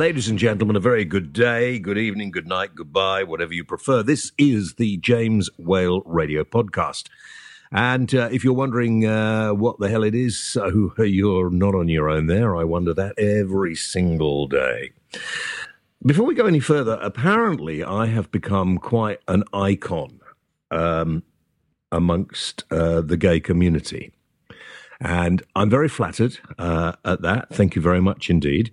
Ladies and gentlemen, a very good day, good evening, good night, goodbye, whatever you prefer. This is the James Whale Radio Podcast. And uh, if you're wondering uh, what the hell it is, so you're not on your own there. I wonder that every single day. Before we go any further, apparently I have become quite an icon um, amongst uh, the gay community. And I'm very flattered uh, at that. Thank you very much indeed.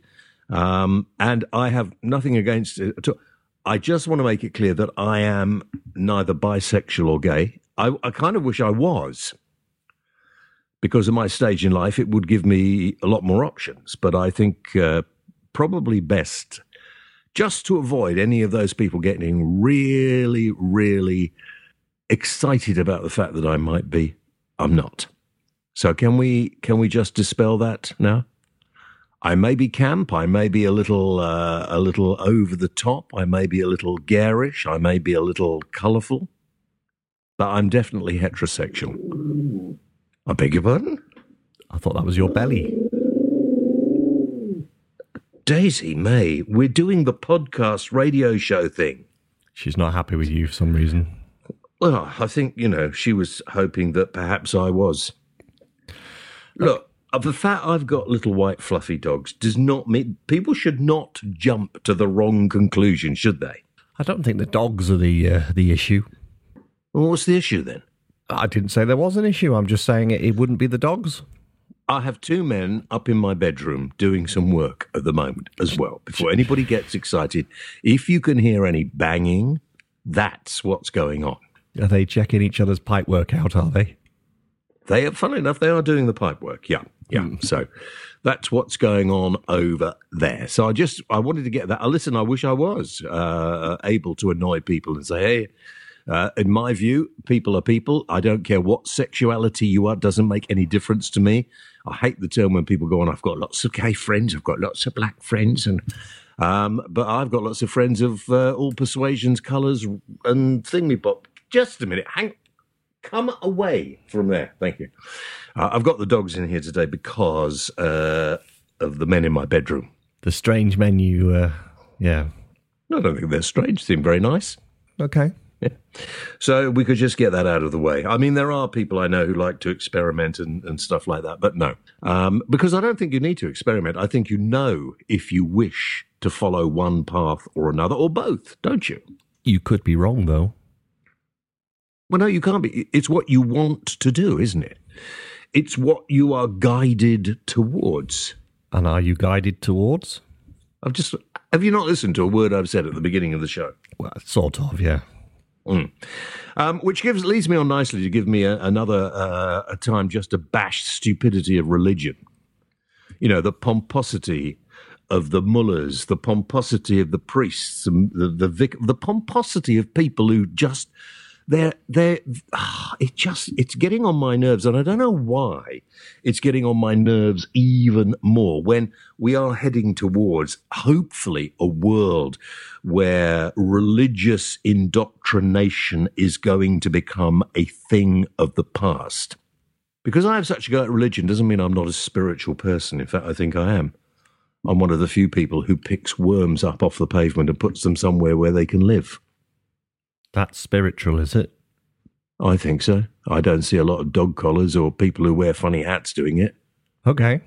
Um, and I have nothing against it at all. I just want to make it clear that I am neither bisexual or gay. I, I kind of wish I was. Because of my stage in life, it would give me a lot more options. But I think uh, probably best just to avoid any of those people getting really, really excited about the fact that I might be. I'm not. So can we can we just dispel that now? I may be camp. I may be a little uh, a little over the top. I may be a little garish. I may be a little colourful, but I'm definitely heterosexual. I beg your pardon. I thought that was your belly. Daisy May, we're doing the podcast radio show thing. She's not happy with you for some reason. Well, I think you know she was hoping that perhaps I was. Look, the fact I've got little white fluffy dogs does not mean people should not jump to the wrong conclusion, should they? I don't think the dogs are the uh, the issue. Well, what's the issue then? I didn't say there was an issue. I'm just saying it, it wouldn't be the dogs. I have two men up in my bedroom doing some work at the moment as well. Before anybody gets excited, if you can hear any banging, that's what's going on. Are they checking each other's pipe work out? Are they? They are, funnily enough, they are doing the pipe work. Yeah, yeah. Hmm. So that's what's going on over there. So I just I wanted to get that. Listen, I wish I was uh, able to annoy people and say, hey. Uh, in my view, people are people. I don't care what sexuality you are; doesn't make any difference to me. I hate the term when people go on. I've got lots of gay friends. I've got lots of black friends, and um, but I've got lots of friends of uh, all persuasions, colours, and thingy bop. Just a minute, hang. Come away from there. Thank you. Uh, I've got the dogs in here today because uh, of the men in my bedroom. The strange menu. Uh, yeah. I don't think they're strange. They seem very nice. Okay. Yeah. So we could just get that out of the way. I mean, there are people I know who like to experiment and, and stuff like that, but no. Um, because I don't think you need to experiment. I think you know if you wish to follow one path or another, or both, don't you? You could be wrong though. Well, no, you can't be. It's what you want to do, isn't it? It's what you are guided towards. And are you guided towards? I've just. Have you not listened to a word I've said at the beginning of the show? Well, sort of, yeah. Mm. Um, which gives leads me on nicely to give me a, another uh, a time just to bash stupidity of religion. You know, the pomposity of the mullahs, the pomposity of the priests, the the, the, vic- the pomposity of people who just they're they're ah, it just it's getting on my nerves, and I don't know why it's getting on my nerves even more when we are heading towards hopefully a world where religious indoctrination is going to become a thing of the past. Because I have such a go at religion doesn't mean I'm not a spiritual person. In fact, I think I am. I'm one of the few people who picks worms up off the pavement and puts them somewhere where they can live. That's spiritual, is it? I think so. I don't see a lot of dog collars or people who wear funny hats doing it. Okay.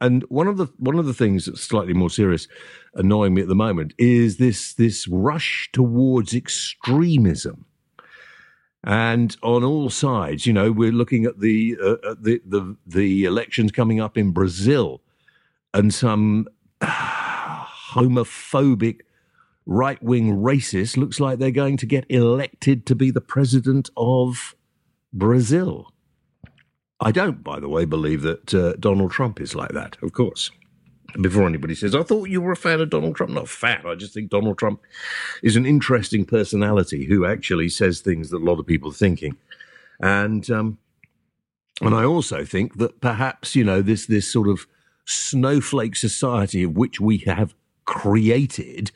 And one of the one of the things that's slightly more serious, annoying me at the moment, is this this rush towards extremism. And on all sides, you know, we're looking at the uh, at the, the the elections coming up in Brazil, and some homophobic right wing racist looks like they're going to get elected to be the president of Brazil. I don't, by the way, believe that uh, Donald Trump is like that, of course. Before anybody says, I thought you were a fan of Donald Trump. Not fan. I just think Donald Trump is an interesting personality who actually says things that a lot of people are thinking. And, um, and I also think that perhaps, you know, this, this sort of snowflake society of which we have created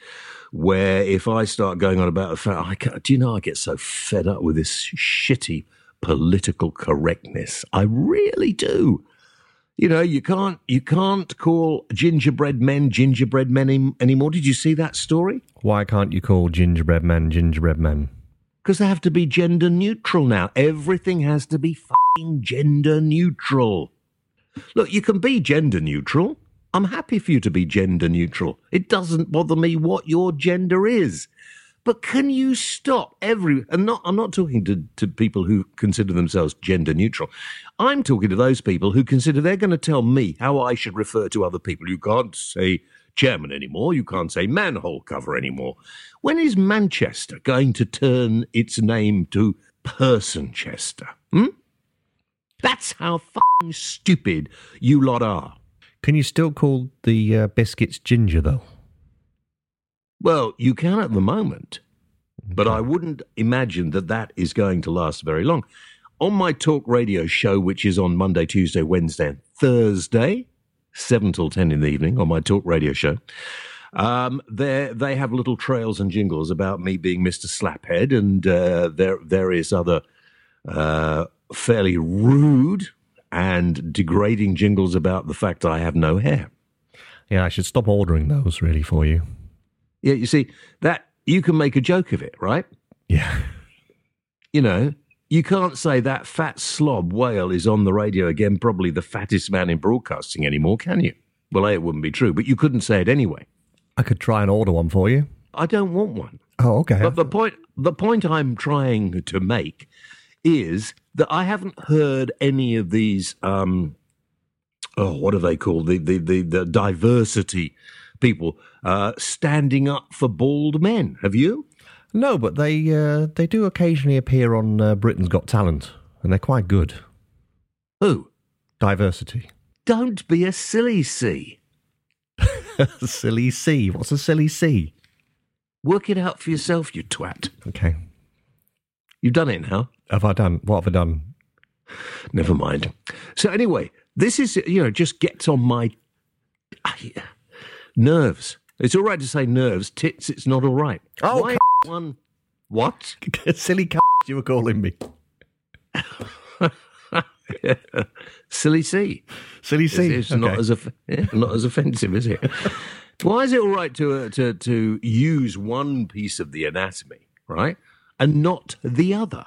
where if I start going on about a fact, I can't, do you know, I get so fed up with this shitty political correctness. I really do. You know, you can't you can't call gingerbread men gingerbread men anymore. Did you see that story? Why can't you call gingerbread men gingerbread men? Because they have to be gender neutral now. Everything has to be fucking gender neutral. Look, you can be gender neutral. I'm happy for you to be gender neutral. It doesn't bother me what your gender is. But can you stop every and not I'm not talking to, to people who consider themselves gender neutral. I'm talking to those people who consider they're going to tell me how I should refer to other people. You can't say chairman anymore. You can't say manhole cover anymore. When is Manchester going to turn its name to Personchester? Hmm? That's how fucking stupid you lot are. Can you still call the uh, biscuits ginger, though? Well, you can at the moment, but I wouldn't imagine that that is going to last very long. On my talk radio show, which is on Monday, Tuesday, Wednesday, and Thursday, 7 till 10 in the evening on my talk radio show, um, they they have little trails and jingles about me being Mr. Slaphead and uh, there various other uh, fairly rude and degrading jingles about the fact I have no hair. Yeah, I should stop ordering those really for you. Yeah, you see that you can make a joke of it, right? Yeah. You know, you can't say that fat slob whale is on the radio again, probably the fattest man in broadcasting anymore, can you? Well, A, it wouldn't be true, but you couldn't say it anyway. I could try and order one for you. I don't want one. Oh, okay. But the point the point I'm trying to make is that I haven't heard any of these um oh what are they called? The the the, the diversity people uh standing up for bald men. Have you? no, but they uh, they do occasionally appear on uh, Britain's Got Talent, and they're quite good. Who? Diversity. Don't be a silly C. silly C. What's a silly C? Work it out for yourself, you twat. Okay. You've done it now. Have I done? What have I done? Never mind. So anyway, this is you know just gets on my I- nerves. It's all right to say nerves. Tits, it's not all right. Oh, Why one? What? silly c- you were calling me. Silly C. Silly It's, C. it's Okay. not as off- yeah, not as offensive, is it? Why is it all right to uh, to to use one piece of the anatomy, right, and not the other?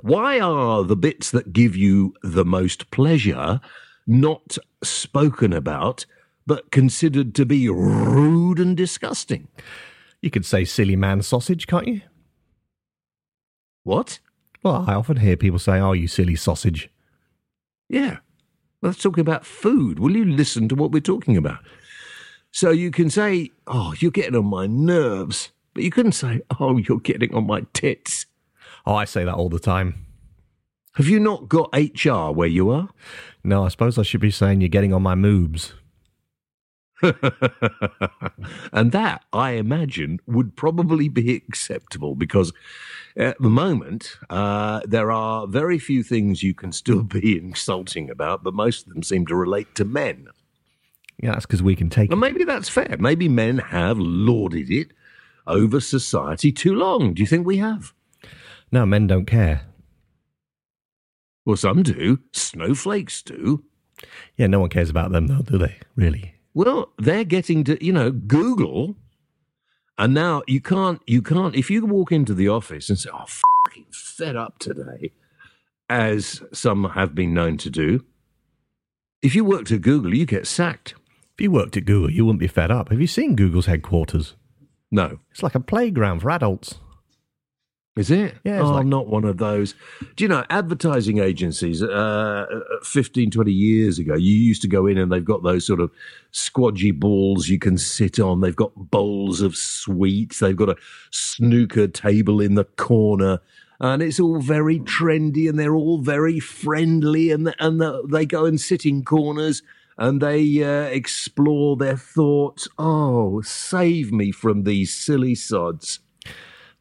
Why are the bits that give you the most pleasure not spoken about, but considered to be rude and disgusting? You could say silly man sausage, can't you? What? Well, I often hear people say, "Oh, you silly sausage." Yeah. Well, Let's talk about food. Will you listen to what we're talking about? So you can say, oh, you're getting on my nerves, but you couldn't say, oh, you're getting on my tits. Oh, I say that all the time. Have you not got HR where you are? No, I suppose I should be saying you're getting on my moobs. and that, I imagine, would probably be acceptable because at the moment, uh, there are very few things you can still be insulting about, but most of them seem to relate to men. Yeah, that's because we can take well, it. maybe that's fair. Maybe men have lauded it over society too long. Do you think we have? No, men don't care. Well, some do. Snowflakes do. Yeah, no one cares about them, though, do they? Really? Well, they're getting to, you know, Google. And now you can't, you can't, if you walk into the office and say, oh, fucking fed up today, as some have been known to do, if you worked at Google, you get sacked. If you worked at Google, you wouldn't be fed up. Have you seen Google's headquarters? No. It's like a playground for adults. Is it? Yeah, Oh, like- I'm not one of those. Do you know, advertising agencies, uh, 15, 20 years ago, you used to go in and they've got those sort of squodgy balls you can sit on. They've got bowls of sweets. They've got a snooker table in the corner. And it's all very trendy and they're all very friendly and, and the, they go and sit in corners and they uh, explore their thoughts. Oh, save me from these silly sods.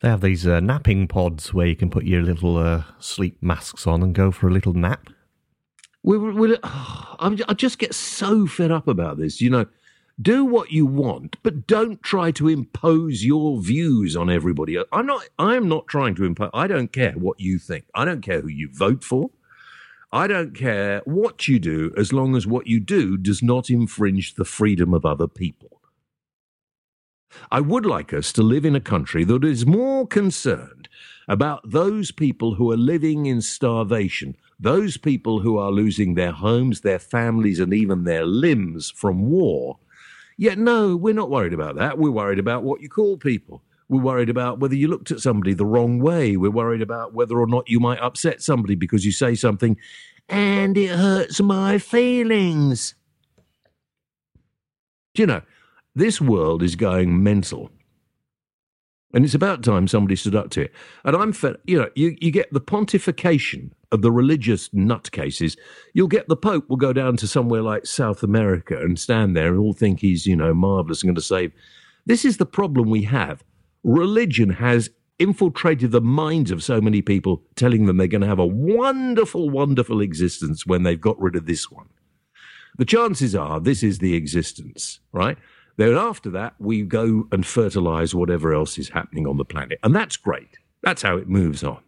They have these uh, napping pods where you can put your little uh, sleep masks on and go for a little nap. We, we, I'm, I just get so fed up about this. You know, do what you want, but don't try to impose your views on everybody. I'm not. I'm not trying to impose. I don't care what you think. I don't care who you vote for. I don't care what you do as long as what you do does not infringe the freedom of other people. I would like us to live in a country that is more concerned about those people who are living in starvation, those people who are losing their homes, their families, and even their limbs from war. Yet, no, we're not worried about that. We're worried about what you call people. We're worried about whether you looked at somebody the wrong way. We're worried about whether or not you might upset somebody because you say something and it hurts my feelings. Do you know, this world is going mental. And it's about time somebody stood up to it. And I'm, fed, you know, you, you get the pontification of the religious nutcases. You'll get the Pope will go down to somewhere like South America and stand there and all think he's, you know, marvelous and going to save. This is the problem we have religion has infiltrated the minds of so many people, telling them they're going to have a wonderful, wonderful existence when they've got rid of this one. The chances are this is the existence, right? Then after that, we go and fertilize whatever else is happening on the planet. And that's great. That's how it moves on.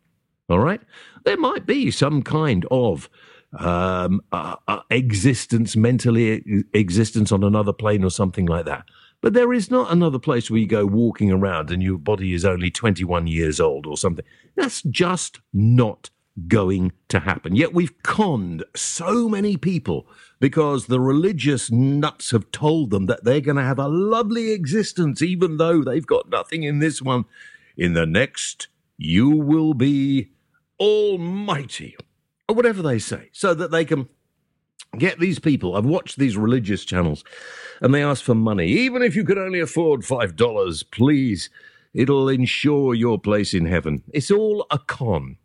All right? There might be some kind of um, uh, uh, existence, mentally existence on another plane or something like that. But there is not another place where you go walking around and your body is only 21 years old or something. That's just not going to happen. Yet we've conned so many people because the religious nuts have told them that they're going to have a lovely existence, even though they've got nothing in this one. In the next, you will be almighty, or whatever they say, so that they can get these people. I've watched these religious channels and they ask for money. Even if you could only afford $5, please, it'll ensure your place in heaven. It's all a con.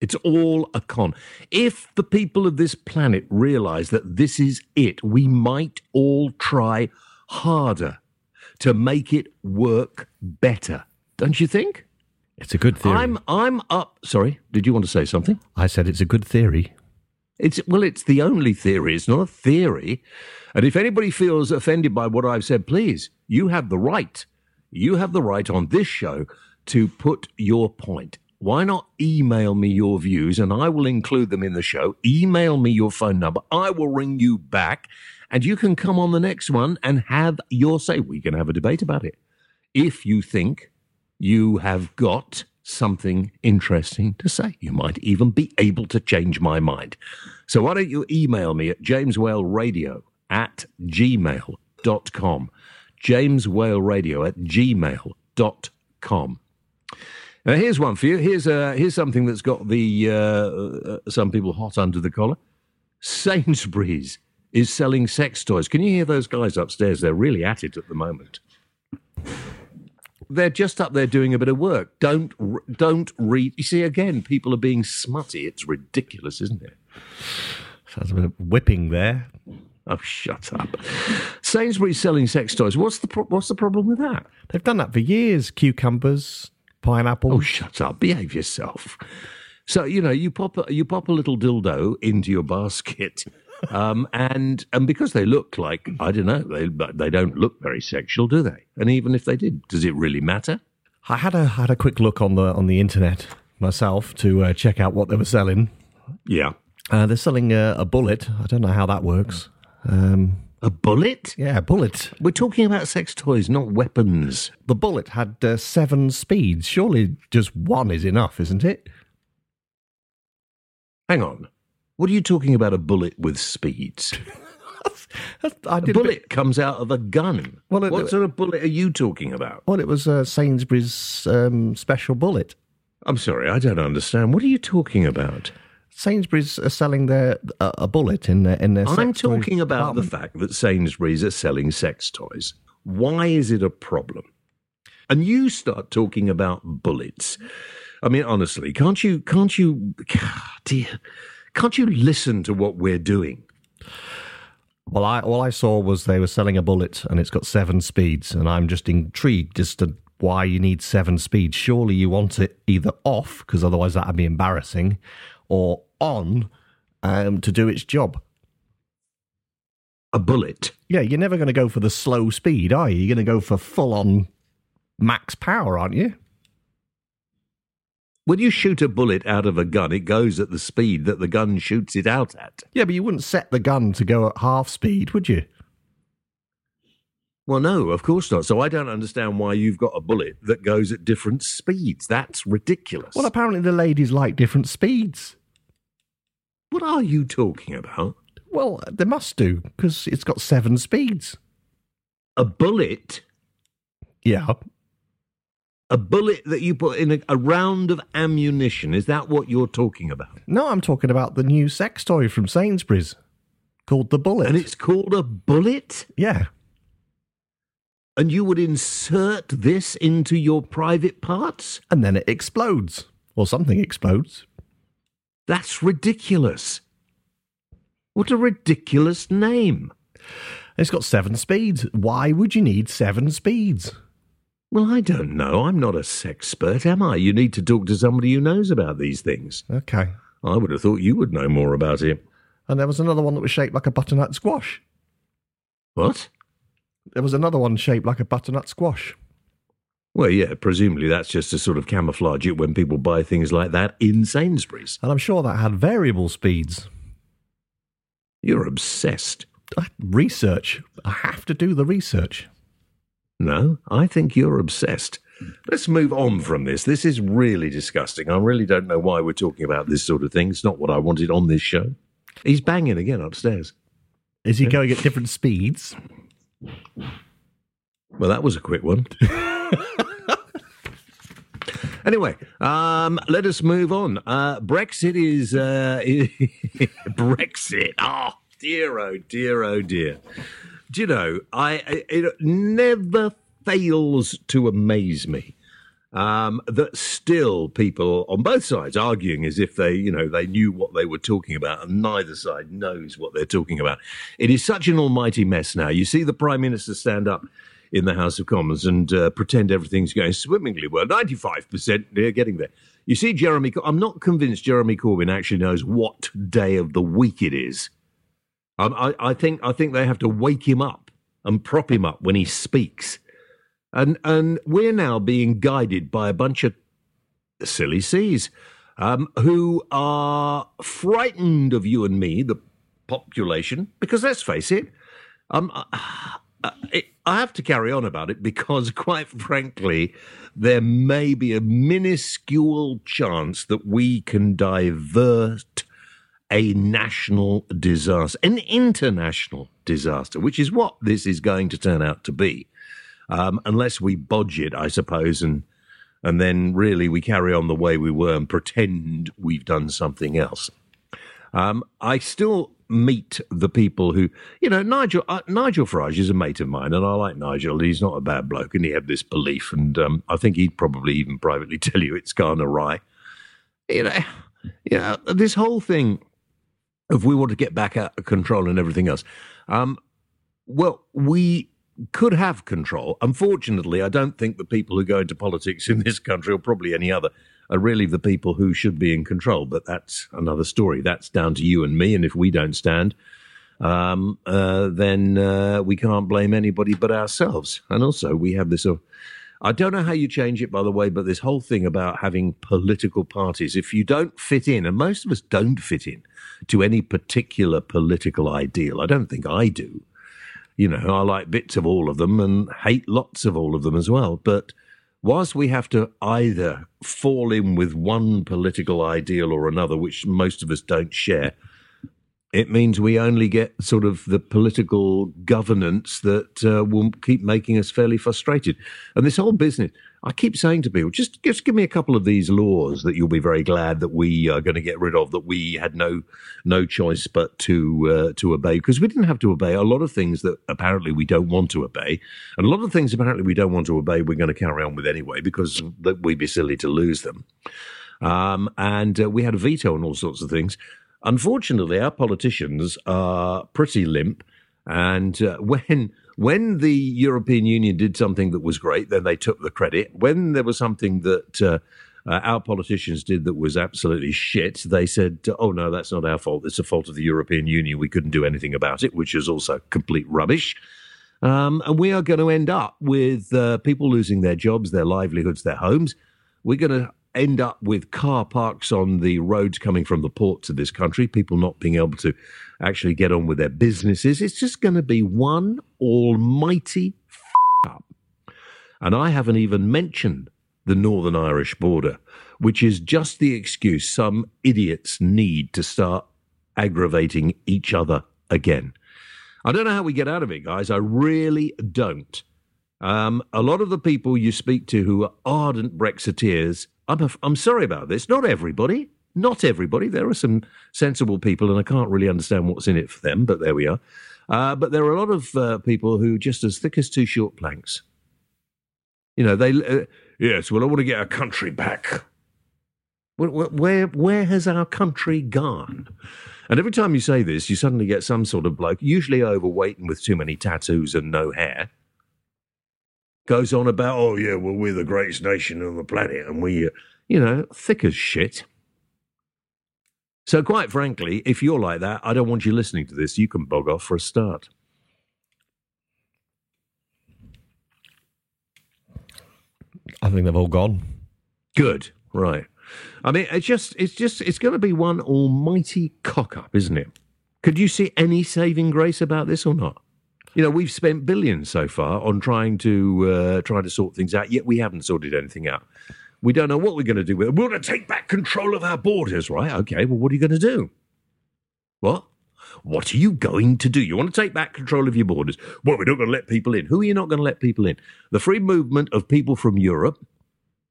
It's all a con. If the people of this planet realize that this is it, we might all try harder to make it work better. Don't you think? It's a good theory. I'm I'm up. Sorry, did you want to say something? I said it's a good theory. It's well, it's the only theory. It's not a theory. And if anybody feels offended by what I've said, please, you have the right. You have the right on this show to put your point. Why not email me your views and I will include them in the show? Email me your phone number. I will ring you back and you can come on the next one and have your say. We can have a debate about it. If you think you have got something interesting to say. You might even be able to change my mind. So why don't you email me at jameswhaleradio at gmail.com. jameswhaleradio at gmail.com. Now, here's one for you. Here's, uh, here's something that's got the uh, uh, some people hot under the collar. Sainsbury's is selling sex toys. Can you hear those guys upstairs? They're really at it at the moment they're just up there doing a bit of work. Don't don't read. You see, again, people are being smutty. It's ridiculous, isn't it? Sounds a bit of whipping there. Oh, shut up! Sainsbury's selling sex toys. What's the pro- what's the problem with that? They've done that for years. Cucumbers, pineapple. Oh, shut up! Behave yourself. So you know, you pop a, you pop a little dildo into your basket um, and and because they look like I don't know, they they don't look very sexual, do they? And even if they did, does it really matter? I had a had a quick look on the on the internet myself to uh, check out what they were selling. Yeah, uh, they're selling a, a, bullet. I don't know how that works. Um, a bullet? Yeah, a bullet. We're talking about sex toys, not weapons. The bullet had uh, seven speeds. Surely just one is enough, isn't it? Hang on. What are you talking about? A bullet with speeds? a bullet comes out of a gun. Well, it, what sort of bullet are you talking about? Well, it was uh, Sainsbury's um, special bullet. I'm sorry, I don't understand. What are you talking about? Sainsbury's are selling their uh, a bullet in their in their. I'm talking about department. the fact that Sainsbury's are selling sex toys. Why is it a problem? And you start talking about bullets. I mean, honestly, can't you? Can't you? Dear can't you listen to what we're doing? Well, I, all I saw was they were selling a bullet and it's got seven speeds, and I'm just intrigued as to why you need seven speeds. Surely you want it either off, because otherwise that'd be embarrassing, or on um, to do its job. A bullet? Yeah, you're never going to go for the slow speed, are you? You're going to go for full on max power, aren't you? When you shoot a bullet out of a gun, it goes at the speed that the gun shoots it out at. Yeah, but you wouldn't set the gun to go at half speed, would you? Well, no, of course not. So I don't understand why you've got a bullet that goes at different speeds. That's ridiculous. Well, apparently the ladies like different speeds. what are you talking about? Well, they must do, because it's got seven speeds. A bullet? Yeah. A bullet that you put in a, a round of ammunition. Is that what you're talking about? No, I'm talking about the new sex toy from Sainsbury's called the Bullet. And it's called a bullet? yeah. And you would insert this into your private parts? And then it explodes. Or something explodes. That's ridiculous. What a ridiculous name. It's got seven speeds. Why would you need seven speeds? Well, I don't know. I'm not a sex expert, am I? You need to talk to somebody who knows about these things. Okay. I would have thought you would know more about it. And there was another one that was shaped like a butternut squash. What? There was another one shaped like a butternut squash. Well, yeah, presumably that's just to sort of camouflage it when people buy things like that in Sainsbury's. And I'm sure that had variable speeds. You're obsessed. I- Research. I have to do the research. No, I think you're obsessed. Let's move on from this. This is really disgusting. I really don't know why we're talking about this sort of thing. It's not what I wanted on this show. He's banging again upstairs. Is he going at different speeds? Well, that was a quick one. anyway, um, let us move on. Uh, Brexit is uh, Brexit. Oh dear, oh dear, oh dear. Do you know? I it never fails to amaze me um, that still people on both sides arguing as if they, you know, they knew what they were talking about, and neither side knows what they're talking about. It is such an almighty mess now. You see the prime minister stand up in the House of Commons and uh, pretend everything's going swimmingly well. Ninety-five percent, they're getting there. You see, Jeremy. I'm not convinced Jeremy Corbyn actually knows what day of the week it is. Um, I, I think I think they have to wake him up and prop him up when he speaks, and and we're now being guided by a bunch of silly seas um, who are frightened of you and me, the population, because let's face it, um, uh, uh, it, I have to carry on about it because, quite frankly, there may be a minuscule chance that we can divert a national disaster, an international disaster, which is what this is going to turn out to be, um, unless we bodge it, I suppose, and and then really we carry on the way we were and pretend we've done something else. Um, I still meet the people who, you know, Nigel uh, Nigel Farage is a mate of mine, and I like Nigel. He's not a bad bloke, and he had this belief, and um, I think he'd probably even privately tell you it's gone awry. You know, you know, this whole thing of we want to get back out of control and everything else. Um, well, we could have control. Unfortunately, I don't think the people who go into politics in this country, or probably any other, are really the people who should be in control. But that's another story. That's down to you and me. And if we don't stand, um, uh, then uh, we can't blame anybody but ourselves. And also, we have this. Uh, I don't know how you change it, by the way, but this whole thing about having political parties, if you don't fit in, and most of us don't fit in to any particular political ideal, I don't think I do. You know, I like bits of all of them and hate lots of all of them as well. But whilst we have to either fall in with one political ideal or another, which most of us don't share, it means we only get sort of the political governance that uh, will keep making us fairly frustrated. And this whole business, I keep saying to people, just just give me a couple of these laws that you'll be very glad that we are going to get rid of, that we had no no choice but to uh, to obey, because we didn't have to obey a lot of things that apparently we don't want to obey, and a lot of things apparently we don't want to obey. We're going to carry on with anyway because we'd be silly to lose them. Um, and uh, we had a veto on all sorts of things. Unfortunately, our politicians are pretty limp, and uh, when when the European Union did something that was great, then they took the credit. When there was something that uh, uh, our politicians did that was absolutely shit, they said, "Oh no, that's not our fault. It's the fault of the European Union. We couldn't do anything about it," which is also complete rubbish. Um, and we are going to end up with uh, people losing their jobs, their livelihoods, their homes. We're going to end up with car parks on the roads coming from the ports of this country, people not being able to actually get on with their businesses. It's just going to be one almighty f- up. And I haven't even mentioned the Northern Irish border, which is just the excuse some idiots need to start aggravating each other again. I don't know how we get out of it, guys. I really don't. Um, a lot of the people you speak to who are ardent Brexiteers, I'm, I'm sorry about this, not everybody, not everybody. There are some sensible people, and I can't really understand what's in it for them, but there we are. Uh, but there are a lot of uh, people who are just as thick as two short planks. You know, they, uh, yes, well, I want to get our country back. Where, where, where has our country gone? And every time you say this, you suddenly get some sort of bloke, usually overweight and with too many tattoos and no hair, goes on about, oh, yeah, well, we're the greatest nation on the planet and we, uh, you know, thick as shit. So, quite frankly, if you're like that, I don't want you listening to this. You can bog off for a start. I think they've all gone. Good, right. I mean, it's just, it's just, it's going to be one almighty cock up, isn't it? Could you see any saving grace about this or not? You know, we've spent billions so far on trying to uh, to sort things out, yet we haven't sorted anything out. We don't know what we're going to do with it. We're going to take back control of our borders, right? Okay, well, what are you going to do? What? What are you going to do? You want to take back control of your borders? Well, we're not going to let people in. Who are you not going to let people in? The free movement of people from Europe,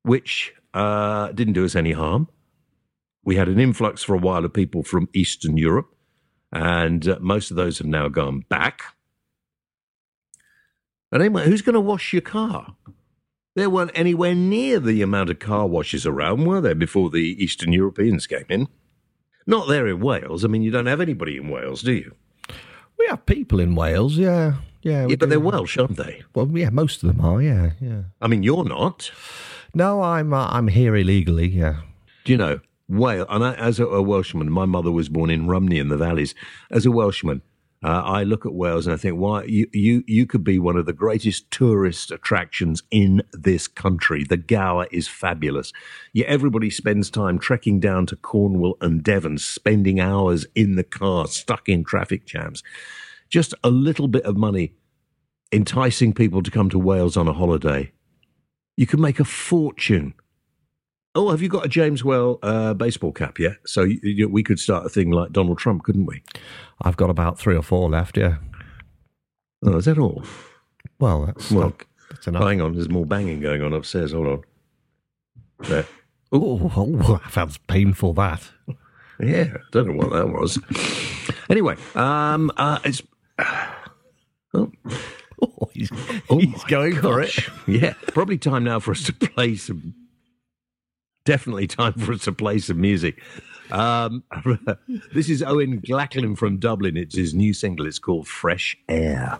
which uh, didn't do us any harm. We had an influx for a while of people from Eastern Europe, and uh, most of those have now gone back. And anyway, who's going to wash your car? There weren't anywhere near the amount of car washes around, were there, before the Eastern Europeans came in? Not there in Wales. I mean, you don't have anybody in Wales, do you? We have people in Wales, yeah. Yeah, yeah but do. they're Welsh, aren't they? Well, yeah, most of them are, yeah, yeah. I mean, you're not. No, I'm uh, I'm here illegally, yeah. Do you know, Wales, and I, as a, a Welshman, my mother was born in Rhymney in the valleys. As a Welshman, uh, I look at Wales and I think, why you, you you could be one of the greatest tourist attractions in this country. The Gower is fabulous. Yet everybody spends time trekking down to Cornwall and Devon, spending hours in the car, stuck in traffic jams. Just a little bit of money enticing people to come to Wales on a holiday. You can make a fortune. Oh, have you got a James Whale uh, baseball cap yet? So you, you, we could start a thing like Donald Trump, couldn't we? I've got about three or four left, yeah. Oh, is that all? Well, that's, well, not, that's enough. Hang on, there's more banging going on upstairs. Hold on. There. Oh, oh, that painful, that. Yeah, I don't know what that was. Anyway, um, uh, it's. oh. Oh, he's, oh he's going gosh. for it. Yeah, probably time now for us to play some. Definitely time for us to play some music. Um, this is Owen Glacklin from Dublin. It's his new single. It's called Fresh Air.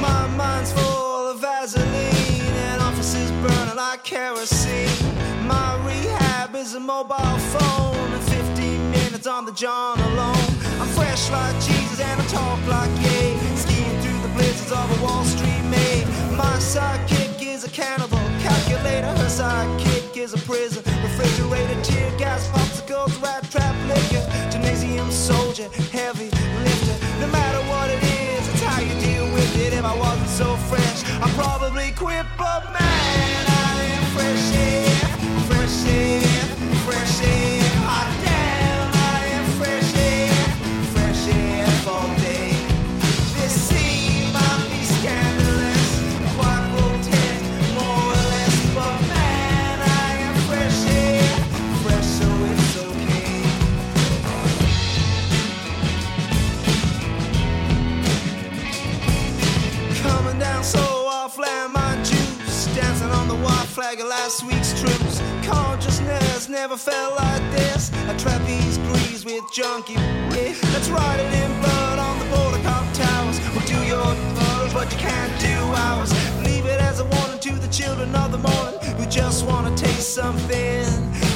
My mind's full of Vaseline and offices burning like kerosene. My rehab is a mobile phone and 15 minutes on the John alone. Fresh like Jesus and I talk like yay. Skiing through the blizzards of a Wall Street May. My sidekick is a cannibal calculator. Her sidekick is a prison. Refrigerator, tear gas, popsicles, rat trap, liquor. Gymnasium soldier, heavy lifter. No matter what it is, it's how you deal with it. If I wasn't so fresh, I'd probably quit, but man, I am fresh air, flag of last week's troops. Consciousness never felt like this. A trapeze grease with junkie. Let's ride it in blood on the border cop towers. We'll do your part, but you can't do ours. Leave it as a warning to the children of the morning who just want to taste something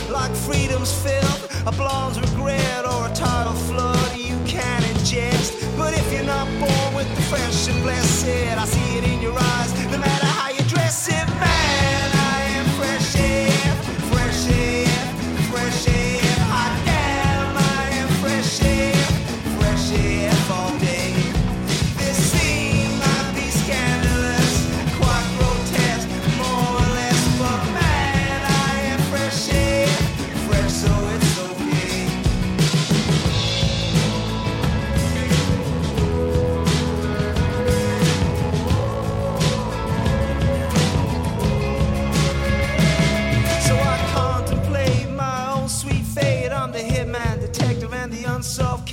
like freedom's filth, a blonde's regret, or a tidal flood. You can't digest. But if you're not born with the fresh and blessed, I see it in your eyes, no matter how you dress it, man.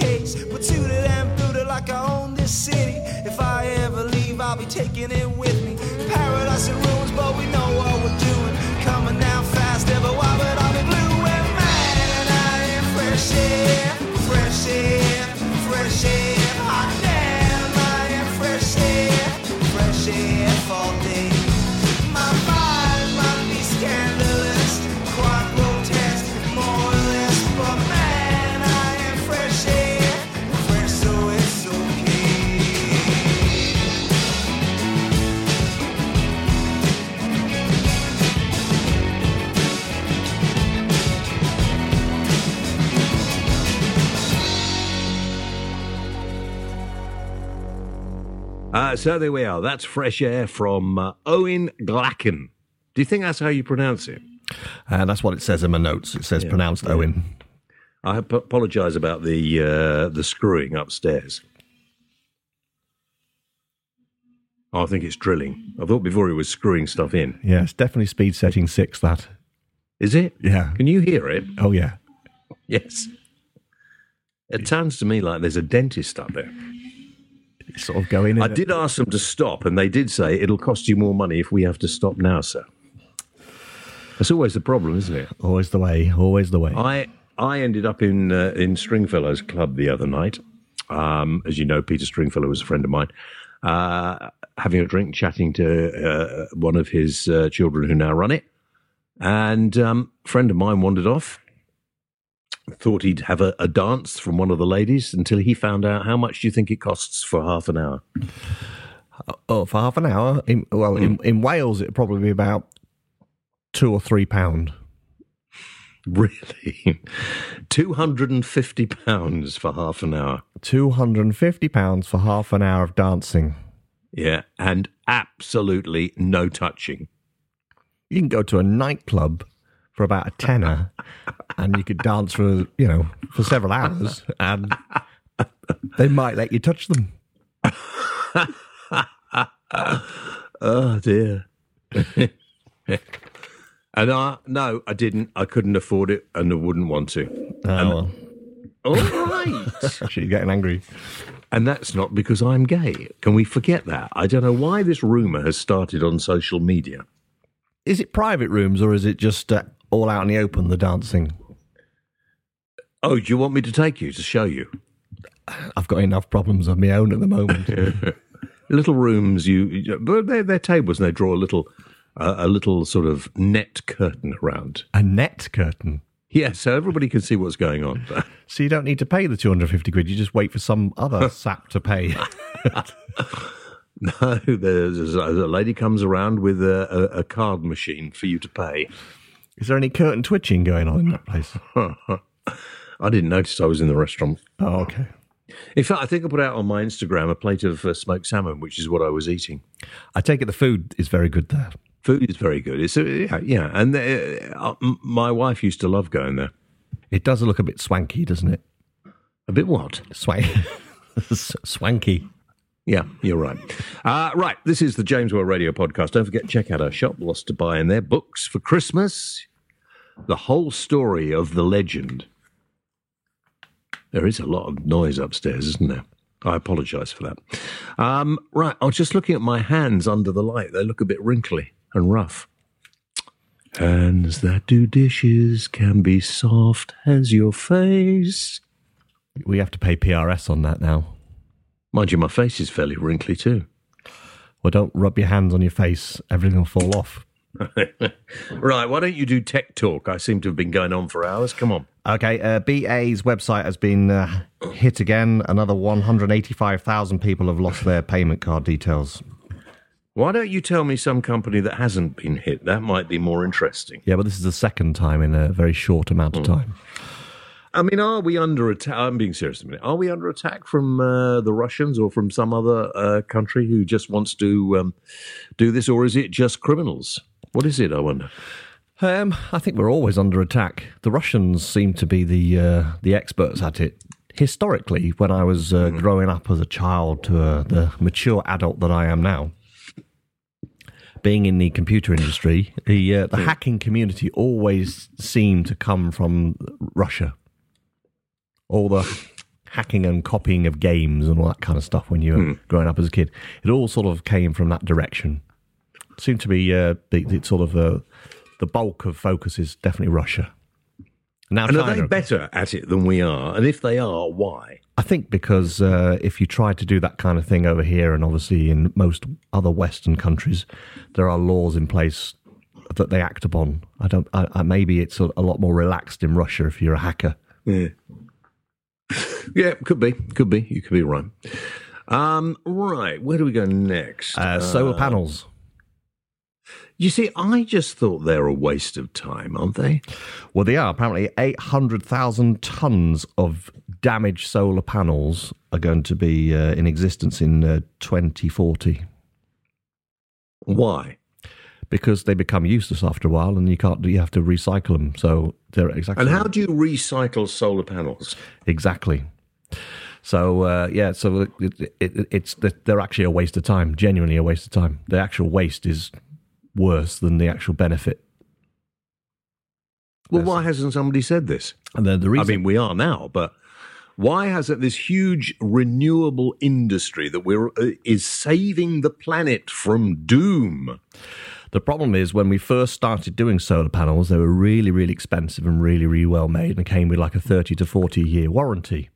Case. But suited and booted like I own this city. If I ever leave, I'll be taking it with me. Paradise and ruins, but we know what we're doing. Coming down fast, ever why, but I'll be blue and man. I am fresh air, fresh air, fresh air. Uh, so there we are. That's fresh air from uh, Owen Glacken. Do you think that's how you pronounce it? Uh, that's what it says in my notes. It says pronounced Owen. I apologise about the uh, the screwing upstairs. Oh, I think it's drilling. I thought before he was screwing stuff in. Yeah, it's definitely speed setting six. That. Is it? Yeah. Can you hear it? Oh yeah. Yes. It sounds to me like there's a dentist up there. Sort of going. In I did ask them to stop, and they did say it'll cost you more money if we have to stop now, sir. That's always the problem, isn't it? Always the way. Always the way. I I ended up in uh, in Stringfellow's club the other night. Um, as you know, Peter Stringfellow was a friend of mine. Uh, having a drink, chatting to uh, one of his uh, children who now run it, and um, a friend of mine wandered off. Thought he'd have a, a dance from one of the ladies until he found out how much do you think it costs for half an hour? Uh, oh, for half an hour. In, well, in, hmm. in Wales, it'd probably be about two or three pound. Really, two hundred and fifty pounds for half an hour. Two hundred and fifty pounds for half an hour of dancing. Yeah, and absolutely no touching. You can go to a nightclub for about a tenner, and you could dance for you know for several hours, and they might let you touch them. Oh dear. and I no, I didn't. I couldn't afford it, and I wouldn't want to. Oh, well. All right. She's getting angry. and that's not because I'm gay. Can we forget that? I don't know why this rumor has started on social media. Is it private rooms or is it just uh, all out in the open? The dancing. Oh, do you want me to take you to show you? I've got enough problems of my own at the moment. Little rooms, you, but they're, they're tables, and they draw a little, uh, a little sort of net curtain around. a net curtain. Yeah, so everybody can see what's going on. So you don't need to pay the 250 quid. You just wait for some other sap to pay. No, there's a a lady comes around with a, a, a card machine for you to pay. Is there any curtain twitching going on in that place? I didn't notice I was in the restaurant. Oh, okay. In fact, I think I put out on my Instagram a plate of uh, smoked salmon, which is what I was eating. I take it the food is very good there. Food is very good. It's uh, yeah, yeah, and uh, uh, my wife used to love going there. It does look a bit swanky, doesn't it? A bit what? Swank- swanky. Yeah, you're right. Uh, right, this is the James Whale Radio podcast. Don't forget, check out our shop. Lots to buy in there. Books for Christmas. The whole story of the legend. There is a lot of noise upstairs, isn't there? I apologise for that. Um, right, I was just looking at my hands under the light. They look a bit wrinkly and rough. Hands that do dishes can be soft as your face. We have to pay PRS on that now. Mind you, my face is fairly wrinkly too. Well, don't rub your hands on your face. Everything will fall off. right, why don't you do tech talk? I seem to have been going on for hours. Come on. Okay, uh, BA's website has been uh, hit again. Another 185,000 people have lost their payment card details. Why don't you tell me some company that hasn't been hit? That might be more interesting. Yeah, but this is the second time in a very short amount of time. I mean, are we under attack? I'm being serious a minute. Are we under attack from uh, the Russians or from some other uh, country who just wants to um, do this, or is it just criminals? What is it? I wonder. Um, I think we're always under attack. The Russians seem to be the uh, the experts at it. Historically, when I was uh, growing up as a child to uh, the mature adult that I am now, being in the computer industry, the uh, the hacking community always seemed to come from Russia. All the hacking and copying of games and all that kind of stuff when you were growing up as a kid, it all sort of came from that direction. It Seemed to be uh, the, the sort of uh, the bulk of focus is definitely Russia. Now, And are China, they better at it than we are? And if they are, why? I think because uh, if you try to do that kind of thing over here, and obviously in most other Western countries, there are laws in place that they act upon. I don't. I, I, maybe it's a, a lot more relaxed in Russia if you're a hacker. Yeah. yeah, could be. Could be. You could be right. Um, right. Where do we go next? Uh, solar panels. you see, I just thought they're a waste of time, aren't they? Well, they are apparently 800,000 tons of damaged solar panels are going to be uh, in existence in uh, 2040 Why? Because they become useless after a while, and you can't. You have to recycle them. So they're exactly And how do you recycle solar panels? exactly. So uh, yeah, so it, it, it's they're actually a waste of time. Genuinely a waste of time. The actual waste is worse than the actual benefit. Well, why hasn't somebody said this? And then the I mean, we are now, but why hasn't this huge renewable industry that we're uh, is saving the planet from doom? The problem is when we first started doing solar panels, they were really, really expensive and really, really well made and came with like a 30 to 40 year warranty.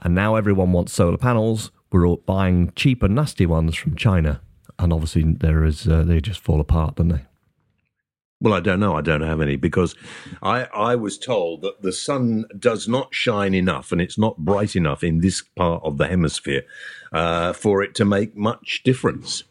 And now everyone wants solar panels. We're all buying cheap and nasty ones from China. And obviously, there is uh, they just fall apart, don't they? Well, I don't know. I don't have any because I, I was told that the sun does not shine enough and it's not bright enough in this part of the hemisphere uh, for it to make much difference.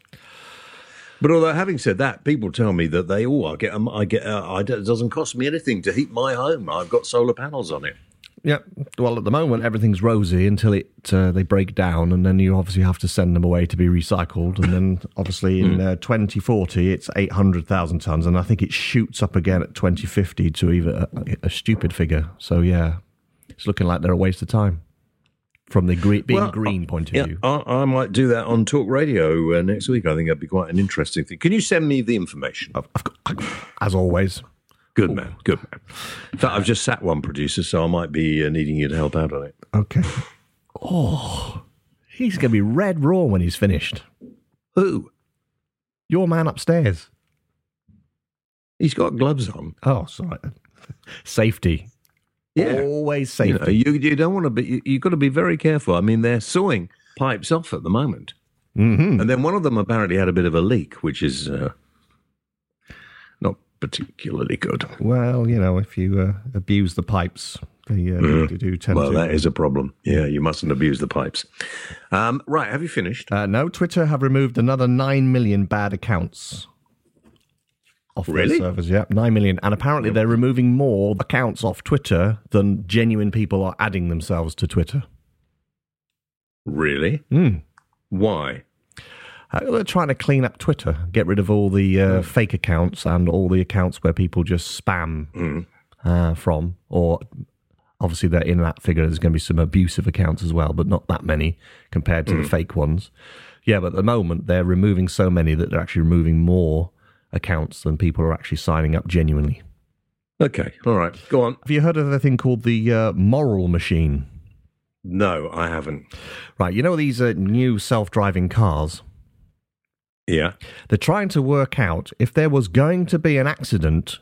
But although having said that, people tell me that they oh I get um, I get uh, I, it doesn't cost me anything to heat my home. I've got solar panels on it. Yeah. Well, at the moment, everything's rosy until it uh, they break down, and then you obviously have to send them away to be recycled. And then, obviously, in uh, 2040, it's 800,000 tons, and I think it shoots up again at 2050 to even a, a stupid figure. So yeah, it's looking like they're a waste of time from the green, being Well, green point of Yeah, view. I, I might do that on Talk Radio uh, next week. I think that'd be quite an interesting thing. Can you send me the information? I've- I've got- as always. Good man, good man. In fact, I've just sat one producer, so I might be uh, needing you to help out on it. Okay. Oh, he's going to be red raw when he's finished. Who? Your man upstairs. He's got gloves on. Oh, sorry. Safety. Yeah. Always You, know, you, you don't want to be. You, you've got to be very careful. I mean, they're sawing pipes off at the moment, hmm and then one of them apparently had a bit of a leak, which is uh, not particularly good. Well, you know, if you uh, abuse the pipes, they, uh, they do tend Well, to. that is a problem. Yeah, you mustn't abuse the pipes. Um, right, have you finished? Uh, no, Twitter have removed another 9 million bad accounts off Really? their servers. Yeah, 9 million. And apparently they're removing more accounts off Twitter than genuine people are adding themselves to Twitter. Really? Hmm. Why? Uh, they're trying to clean up Twitter, get rid of all the uh, fake accounts and all the accounts where people just spam uh, from. Or obviously, they're in that figure. There's going to be some abusive accounts as well, but not that many compared to the fake ones. Yeah, but at the moment, they're removing so many that they're actually removing more accounts than people are actually signing up genuinely. Okay, all right, go on. Have you heard of a thing called the uh, moral machine? No, I haven't. Right, you know these uh, new self driving cars? Yeah. They're trying to work out if there was going to be an accident,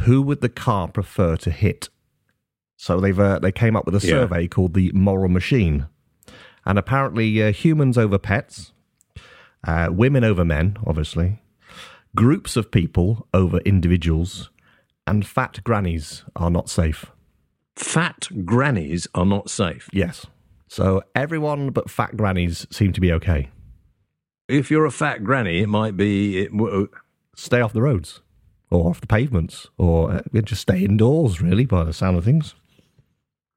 who would the car prefer to hit? So they've uh, they came up with a Yeah. survey called the Moral Machine, and apparently uh, humans over pets, uh, women over men, obviously, groups of people over individuals, and fat grannies are not safe. Fat grannies are not safe. Yes. So everyone but fat grannies seem to be okay. If you're a fat granny, it might be. It, w- Stay off the roads or off the pavements or uh, just stay indoors, really, by the sound of things.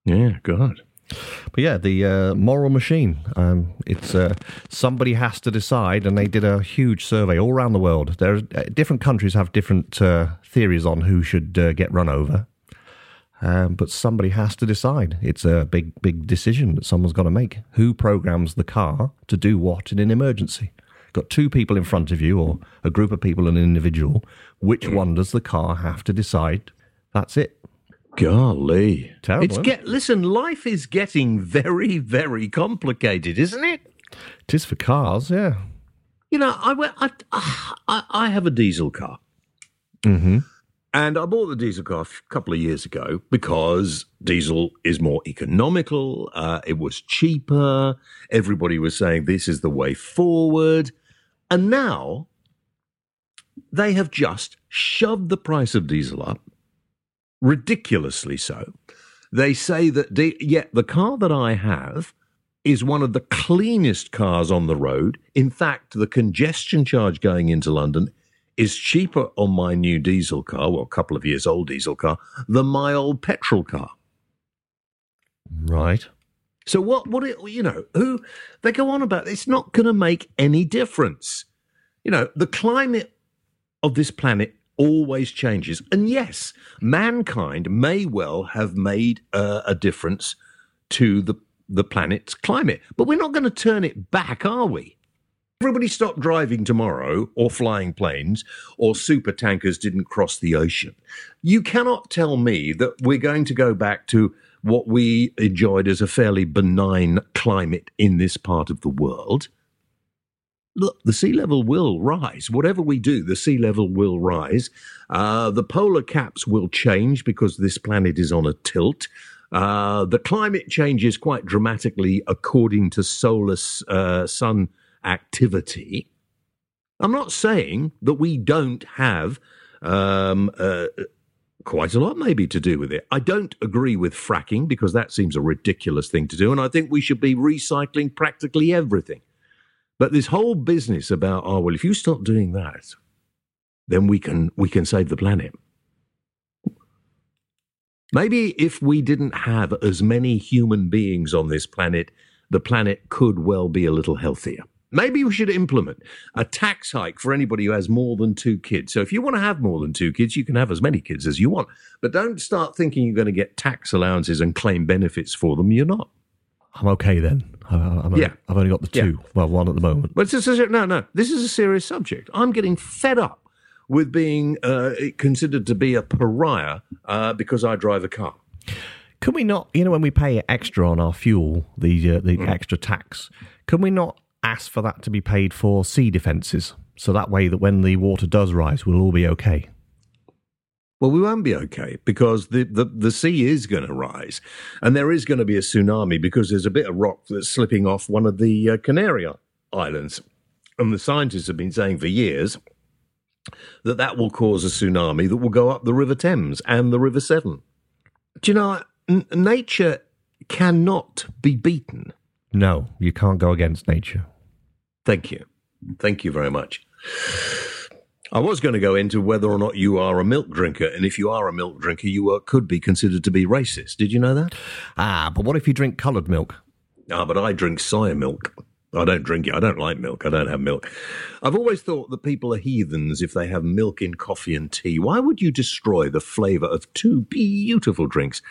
yeah, God. But yeah, the uh, moral machine. Um, it's uh, somebody has to decide, and they did a huge survey all around the world. There, uh, different countries have different uh, theories on who should uh, get run over, um, but somebody has to decide. It's a big, big decision that someone's got to make. Who programs the car to do what in an emergency? Got two people in front of you, or a group of people and an individual. Which one does the car have to decide? That's it. Golly. Terrible, It's get listen, life is getting very, very complicated, isn't it? It is for cars, yeah. You know, I went I I, I have a diesel car. Mm-hmm. And I bought the diesel car a couple of years ago because diesel is more economical. Uh, it was cheaper. Everybody was saying this is the way forward. And now they have just shoved the price of diesel up, ridiculously so. They say that, yeah, the car that I have is one of the cleanest cars on the road. In fact, the congestion charge going into London is cheaper on my new diesel car, well, a couple of years old diesel car, than my old petrol car. Right. So what? What? It, you know, who they go on about? It's not going to make any difference. You know, the climate of this planet always changes, and yes, mankind may well have made uh, a difference to the the planet's climate, but we're not going to turn it back, are we? Everybody stop driving tomorrow, or flying planes, or super tankers didn't cross the ocean. You cannot tell me that we're going to go back to what we enjoyed as a fairly benign climate in this part of the world. Look, the sea level will rise. Whatever we do, the sea level will rise. Uh, the polar caps will change because this planet is on a tilt. Uh, the climate changes quite dramatically according to solar uh, sun activity. I'm not saying that we don't have um, uh, quite a lot, maybe, to do with it. I don't agree with fracking because that seems a ridiculous thing to do, and I think we should be recycling practically everything. But this whole business about oh well, if you stop doing that, then we can we can save the planet. Maybe if we didn't have as many human beings on this planet, the planet could well be a little healthier. Maybe we should implement a tax hike for anybody who has more than two kids. So if you want to have more than two kids, you can have as many kids as you want. But don't start thinking you're going to get tax allowances and claim benefits for them. You're not. I'm okay then. I, I'm Yeah. I've only got the two. Well, one at the moment. But it's a, no, no. This is a serious subject. I'm getting fed up with being uh, considered to be a pariah uh, because I drive a car. Can we not, you know, when we pay extra on our fuel, the uh, the extra tax, can we not ask for that to be paid for sea defences? So that way, that when the water does rise, we'll all be okay. Well, we won't be okay because the, the, the sea is going to rise and there is going to be a tsunami because there's a bit of rock that's slipping off one of the uh, Canary Islands. And the scientists have been saying for years that that will cause a tsunami that will go up the River Thames and the River Severn. Do you know, n- nature cannot be beaten. No, you can't go against nature. Thank you. Thank you very much. I was going to go into whether or not you are a milk drinker, and if you are a milk drinker, you uh, could be considered to be racist. Did you know that? Ah, but what if you drink coloured milk? Ah, but I drink soya milk. I don't drink it. I don't like milk. I don't have milk. I've always thought that people are heathens if they have milk in coffee and tea. Why would you destroy the flavour of two beautiful drinks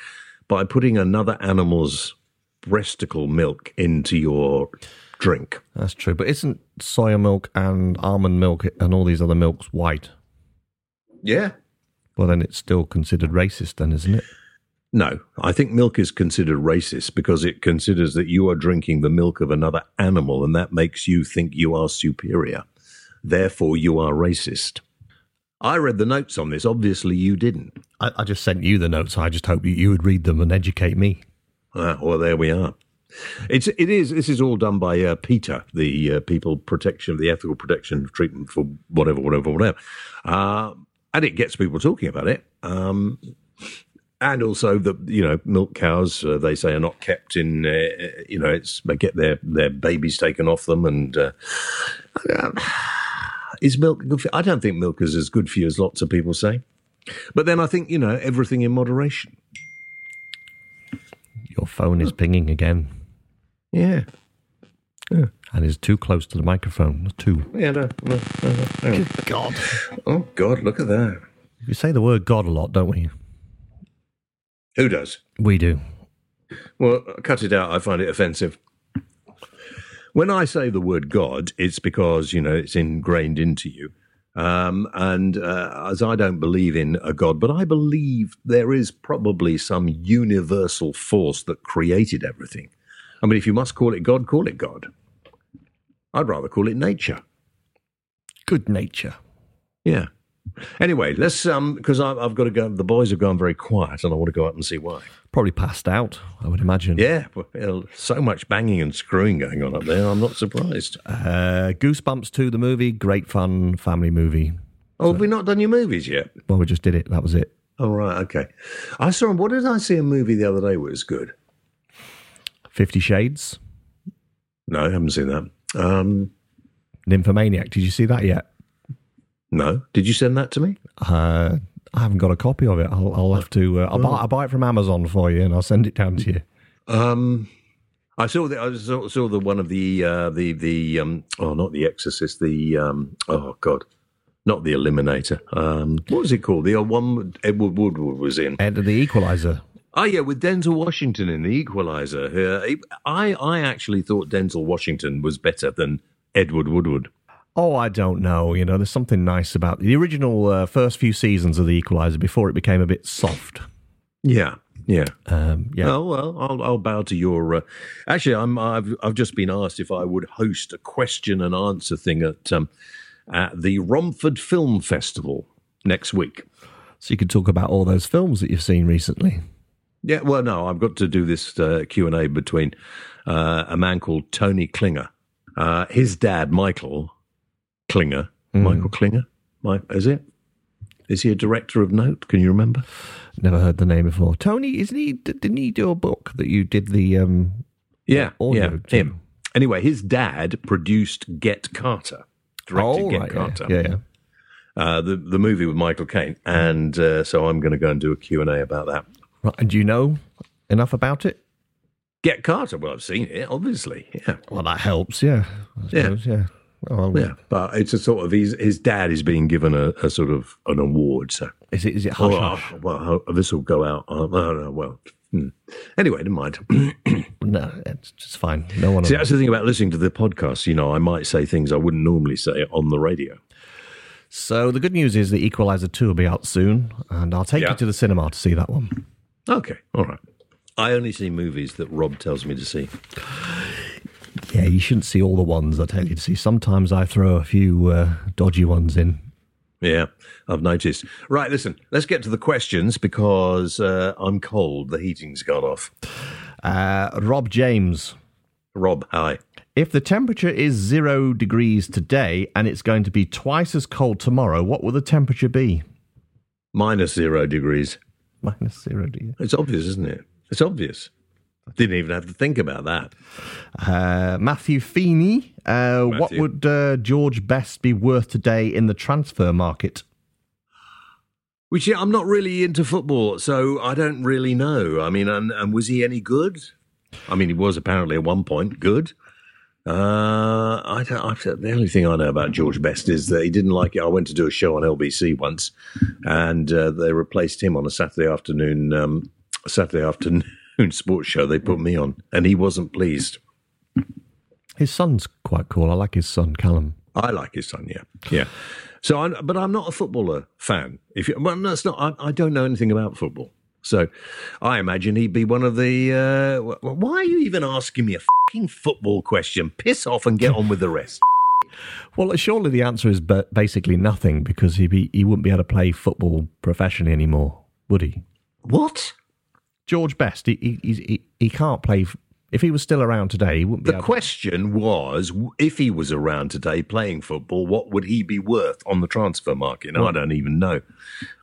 by putting another animal's breasticle milk into your drink? That's true. But isn't soya milk and almond milk and all these other milks white? Yeah. Well, then it's still considered racist, then, isn't it? No, I think milk is considered racist because it considers that you are drinking the milk of another animal and that makes you think you are superior. Therefore, you are racist. I read the notes on this. Obviously, you didn't. I, I just sent you the notes. I just hope you, you would read them and educate me. Ah, well, there we are. It's it is this is all done by uh, PETA, the uh, People Protection, the Ethical Protection Treatment for whatever, whatever, whatever, uh, and it gets people talking about it. Um, and also the you know milk cows uh, they say are not kept in uh, you know it's they get their their babies taken off them and uh, is milk good for, I don't think milk is as good for you as lots of people say. But then I think you know everything in moderation. Your phone is pinging again yeah and he's too close to the microphone. Too. yeah no, no, no, no. Hang. God. oh god look at that We say the word God a lot, don't we? who does We do. Well, cut it out. I find it offensive. When I say the word God, it's because, you know, it's ingrained into you. Um, and uh, as I don't believe in a God, but I believe there is probably some universal force that created everything. I mean, if you must call it God, call it God. I'd rather call it nature. Good nature. Yeah. Anyway, let's um because I've, I've got to go. The boys have gone very quiet, and I want to go up and see why. Probably passed out, I would imagine. Yeah, well, so much banging and screwing going on up there. I'm not surprised. Uh, Goosebumps 2, the movie, great fun family movie. Oh, have we not done your movies yet? Well, we just did it. That was it. Oh, right, okay. I saw. What did I see? A movie the other day was good. Fifty Shades, No, I haven't seen that. Um, Nymphomaniac. Did you see that yet? no, did you send that to me? Uh, I haven't got a copy of it. I'll, I'll have to. Uh, I'll, buy, I'll buy it from Amazon for you, and I'll send it down to you. Um, I saw the. I saw, saw the one of the uh, the the um. Oh, not the Exorcist. The um. Oh God, not the Eliminator. Um, what was it called? The one Edward Woodward was in. Ed the Equalizer. Oh yeah, with Denzel Washington in The Equalizer. Uh, I I actually thought Denzel Washington was better than Edward Woodward. Oh, I don't know. You know, there's something nice about the original uh, first few seasons of The Equalizer before it became a bit soft. Yeah, yeah. Um, yeah. Oh well, I'll, I'll bow to your. Uh, actually, I'm. I've I've just been asked if I would host a question and answer thing at um, at the Romford Film Festival next week. So you could talk about all those films that you've seen recently. Yeah, well, no, I've got to do this uh, Q and A between uh, a man called Tony Klinger, uh, his dad Michael Klinger, Michael Klinger. My, is it? Is he a director of note? Can you remember? Never heard the name before. Tony, isn't he? Didn't he do a book that you did the? Um, Yeah, audio yeah, too. him. Anyway, his dad produced Get Carter, directed oh, Get right, yeah, Carter. Yeah, yeah. uh, the the movie with Michael Caine, and uh, so I'm going to go and do a Q and A about that. Right, and do you know enough about it? Get Carter. Well, I've seen it, obviously. Yeah, Well, that helps. Yeah. I Yeah. suppose, yeah. Oh, well, yeah. But it's a sort of his his dad is being given a, a sort of an award. So, Is it? Is it hush oh, hush? well, this will go out. Uh, oh, no, well. hmm. Anyway, never mind. No, it's just fine. No one. See, that's the thing about listening to the podcast. You know, I might say things I wouldn't normally say on the radio. So the good news is the Equalizer two will be out soon, and I'll take Yeah. you to the cinema to see that one. Okay, all right. I only see movies that Rob tells me to see. Yeah, you shouldn't see all the ones I tell you to see. Sometimes I throw a few uh, dodgy ones in. Yeah, I've noticed. Right, listen, let's get to the questions because uh, I'm cold. The heating's gone off. Uh, Rob James, Rob, hi. if the temperature is zero degrees today and it's going to be twice as cold tomorrow, what will the temperature be? Minus zero degrees. Minus zero degrees. It's obvious, isn't it? It's obvious. I didn't even have to think about that. Uh, Matthew Feeney, uh, what would uh, George Best be worth today in the transfer market? Which yeah, I'm not really into football, so I don't really know. I mean, and, and was he any good? I mean, he was apparently at one point good. Uh, I don't. I, the only thing I know about George Best is that he didn't like it. I went to do a show on LBC once, and uh, they replaced him on a Saturday afternoon. Um, Saturday afternoon sports show. They put me on, and he wasn't pleased. His son's quite cool. I like his son, Callum. I like his son, yeah, yeah. So, I'm, but I'm not a footballer fan. If you, well, that's not. I, I don't know anything about football. So, I imagine he'd be one of the. Uh, why are you even asking me a fucking football question? Piss off and get on with the rest. Well, surely the answer is basically nothing because he be, he wouldn't be able to play football professionally anymore, would he? What? George Best, he he, he, he can't play If he was still around today, he wouldn't be. The question was, if he was around today playing football, what would he be worth on the transfer market? And I don't even know.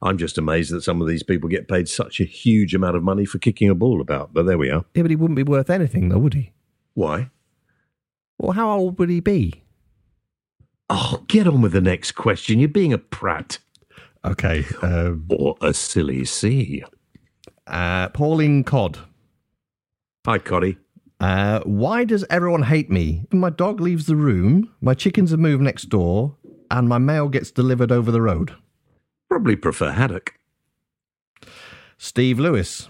I'm just amazed that some of these people get paid such a huge amount of money for kicking a ball about. But there we are. yeah, but he wouldn't be worth anything, though, would he? Why? Well, how old would he be? Oh, get on with the next question. You're being a prat Okay. Um, or a silly C. uh, Pauline Codd. Hi, Coddy. Uh, why does everyone hate me? My dog leaves the room, my chickens have moved next door, and my mail gets delivered over the road. Probably prefer Haddock. Steve Lewis.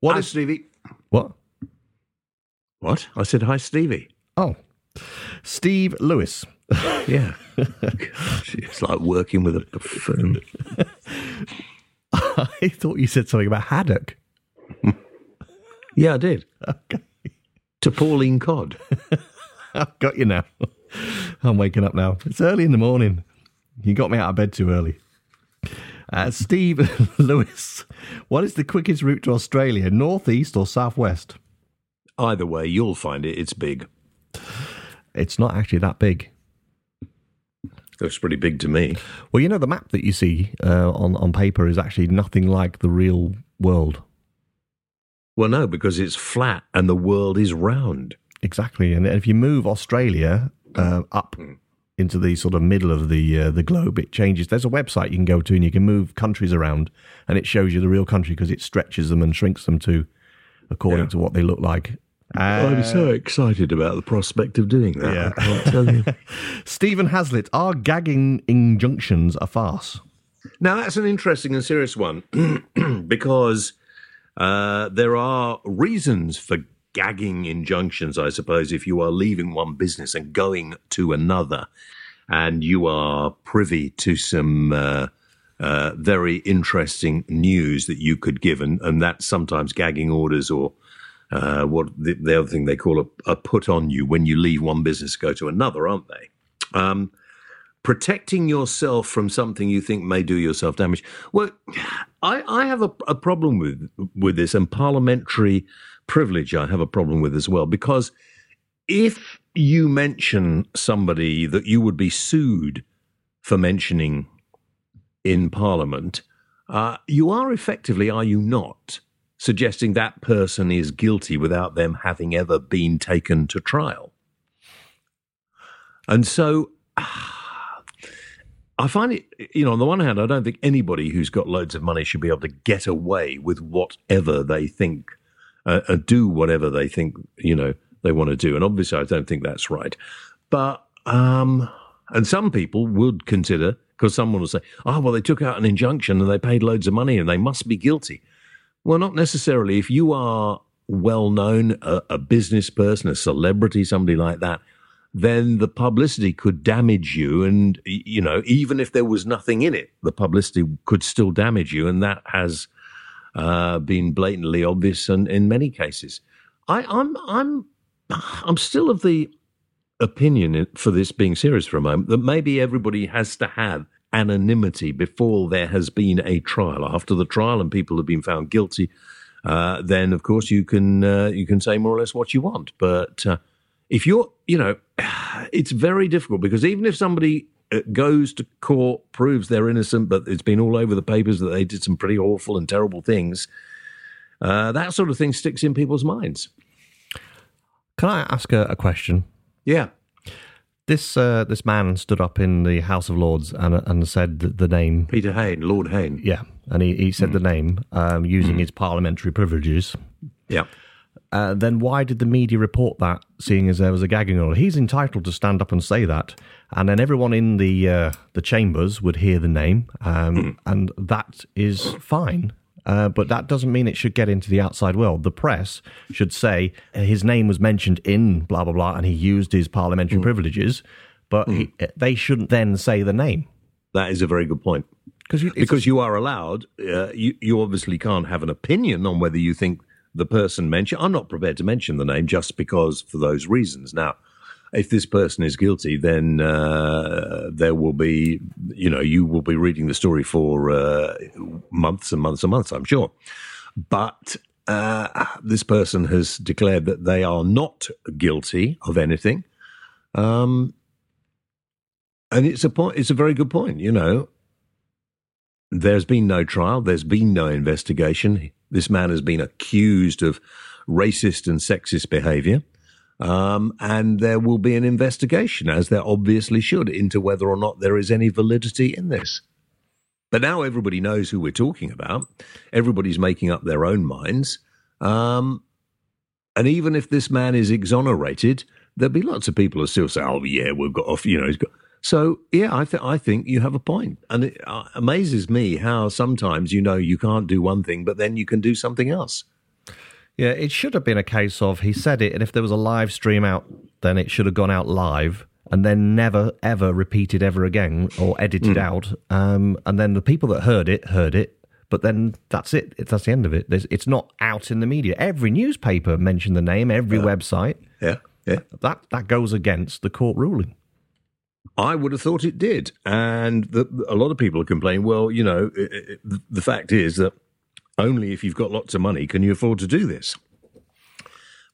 What hi, is Stevie. what? What? I said hi, Stevie. Oh, Steve Lewis. Yeah. Gosh, it's like working with a buffoon. I thought you said something about haddock. Yeah, I did. Okay. To Pauline Codd. I've got you now. I'm waking up now. It's early in the morning. You got me out of bed too early. Uh, Steve Lewis, what is the quickest route to Australia, northeast or southwest? Either way, you'll find it. It's big. It's not actually that big. Looks pretty big to me. Well, you know, the map that you see uh, on, on paper is actually nothing like the real world. Well, no, because it's flat and the world is round. Exactly. And if you move Australia uh, up into the sort of middle of the uh, the globe, it changes. There's a website you can go to and you can move countries around and it shows you the real country because it stretches them and shrinks them to according Yeah. to what they look like. I'm Uh, so excited about the prospect of doing that. Yeah. I can't tell you. Stephen Hazlitt, are gagging injunctions a farce? Now, that's an interesting and serious one because uh, there are reasons for gagging injunctions, I suppose, if you are leaving one business and going to another and you are privy to some. Uh, uh, very interesting news that you could give, and, and that's sometimes gagging orders or uh, what the, the other thing they call a, a put on you when you leave one business go to another, aren't they? Um, protecting yourself from something you think may do yourself damage. Well, I, I have a, a problem with with this, and parliamentary privilege I have a problem with as well, because if you mention somebody that you would be sued for mentioning in Parliament, uh, you are effectively, are you not, suggesting that person is guilty without them having ever been taken to trial? And so I find it, you know, on the one hand, I don't think anybody who's got loads of money should be able to get away with whatever they think, uh, uh, do whatever they think, you know, they want to do. And obviously, I don't think that's right. But, um, and some people would consider, because someone will say, oh, well, they took out an injunction and they paid loads of money and they must be guilty. Well, not necessarily. If you are well known, a, a business person, a celebrity, somebody like that, then the publicity could damage you. And, you know, even if there was nothing in it, the publicity could still damage you. And that has uh, been blatantly obvious in, in many cases. I, I'm, I'm, I'm still of the opinion, for this being serious for a moment, that maybe everybody has to have anonymity before there has been a trial. After the trial and people have been found guilty, uh, then of course you can uh, you can say more or less what you want. But uh, if you're, you know, it's very difficult because even if somebody uh, goes to court, proves they're innocent, but it's been all over the papers that they did some pretty awful and terrible things, uh, that sort of thing sticks in people's minds. Can I ask a, a question? Yeah. This uh, this man stood up in the House of Lords and and said the, the name. Peter Hain, Lord Hain. Yeah, and he, he said the name um, using his parliamentary privileges. Yeah. Uh, then why did the media report that, seeing as there was a gagging order? He's entitled to stand up and say that, and then everyone in the uh, the chambers would hear the name, um, and that is fine. Uh, but that doesn't mean it should get into the outside world. The press should say uh, his name was mentioned in blah blah blah, and he used his parliamentary privileges, but he, they shouldn't then say the name That is a very good point. because because you are allowed, uh, you, you obviously can't have an opinion on whether you think the person mentioned. I'm not prepared to mention the name just because for those reasons. Now, if this person is guilty, then uh, there will be, you know, you will be reading the story for uh, months and months and months, I'm sure. But uh, this person has declared that they are not guilty of anything. Um, and it's a point. It's a very good point. You know, there's been no trial. There's been no investigation. This man has been accused of racist and sexist behaviour. Um, and there will be an investigation, as there obviously should, into whether or not there is any validity in this. But now everybody knows who we're talking about. Everybody's making up their own minds. Um, and even if this man is exonerated, there'll be lots of people who still say, "Oh, yeah, we've got off." You know, he's got. So yeah, I think I think you have a point, and it uh, amazes me how sometimes you know you can't do one thing, but then you can do something else. Yeah, it should have been a case of he said it, and if there was a live stream out, then it should have gone out live and then never ever repeated ever again or edited out. Um, and then the people that heard it heard it, but then that's it. That's the end of it. There's, it's not out in the media. Every newspaper mentioned the name. Every website. Yeah, yeah. That that goes against the court ruling. I would have thought it did, and the, a lot of people are complaining. Well, you know, it, it, the fact is that only if you've got lots of money can you afford to do this.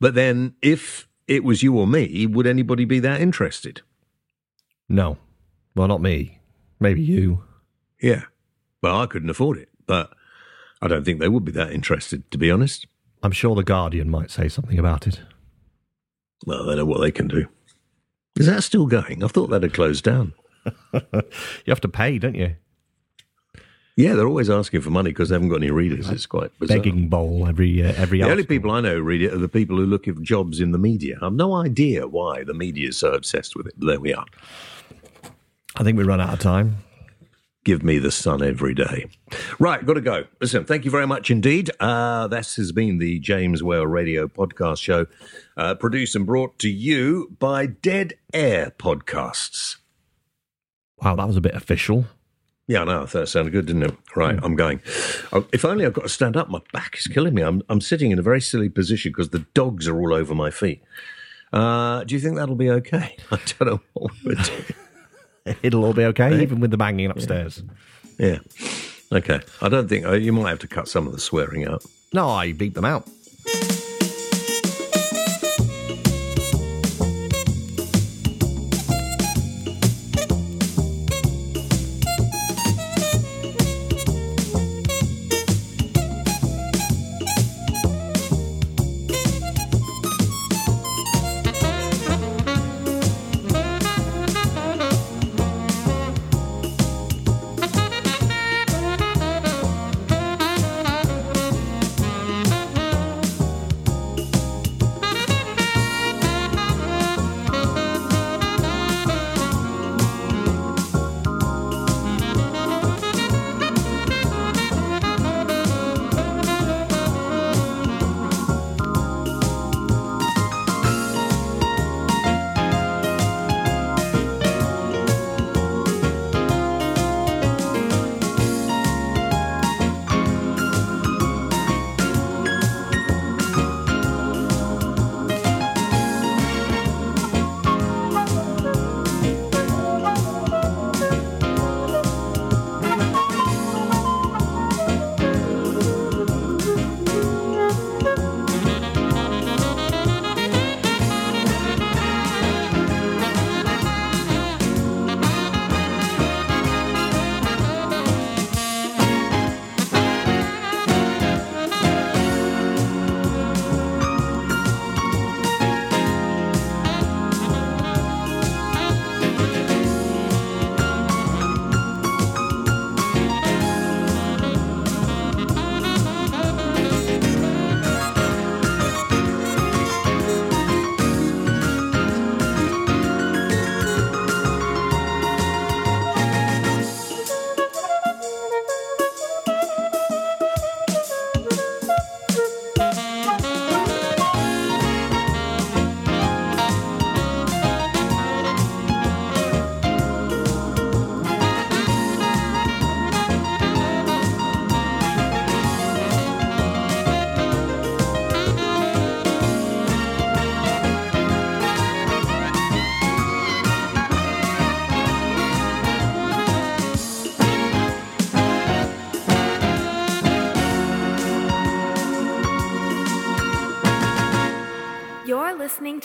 But then, if it was you or me, would anybody be that interested? No, well, not me. Maybe you. Yeah. Well, I couldn't afford it, but I don't think they would be that interested, to be honest. I'm sure the Guardian might say something about it. Well, they know what they can do. Is that still going? I thought that had closed down. You have to pay, don't you? Yeah, they're always asking for money because they haven't got any readers. It's quite bizarre. Begging bowl every uh, every. The only people I know who read it are the people who look for jobs in the media. I've no idea why the media is so obsessed with it. But there we are. I think we run out of time. Give me the sun every day. Right, got to go. Listen, thank you very much indeed. Uh, this has been the James Whale Radio Podcast Show, uh, produced and brought to you by Dead Air Podcasts. Wow, that was a bit official. Yeah, I know. I thought it sounded good, didn't it? Right, I'm going. Oh, If only I've got to stand up. My back is killing me. I'm, I'm sitting in a very silly position because the dogs are all over my feet. Uh, do you think that'll be okay? I don't know what we're doing. It'll all be okay, even with the banging upstairs. Yeah. Okay. I don't think uh, you might have to cut some of the swearing out. No, I beat them out.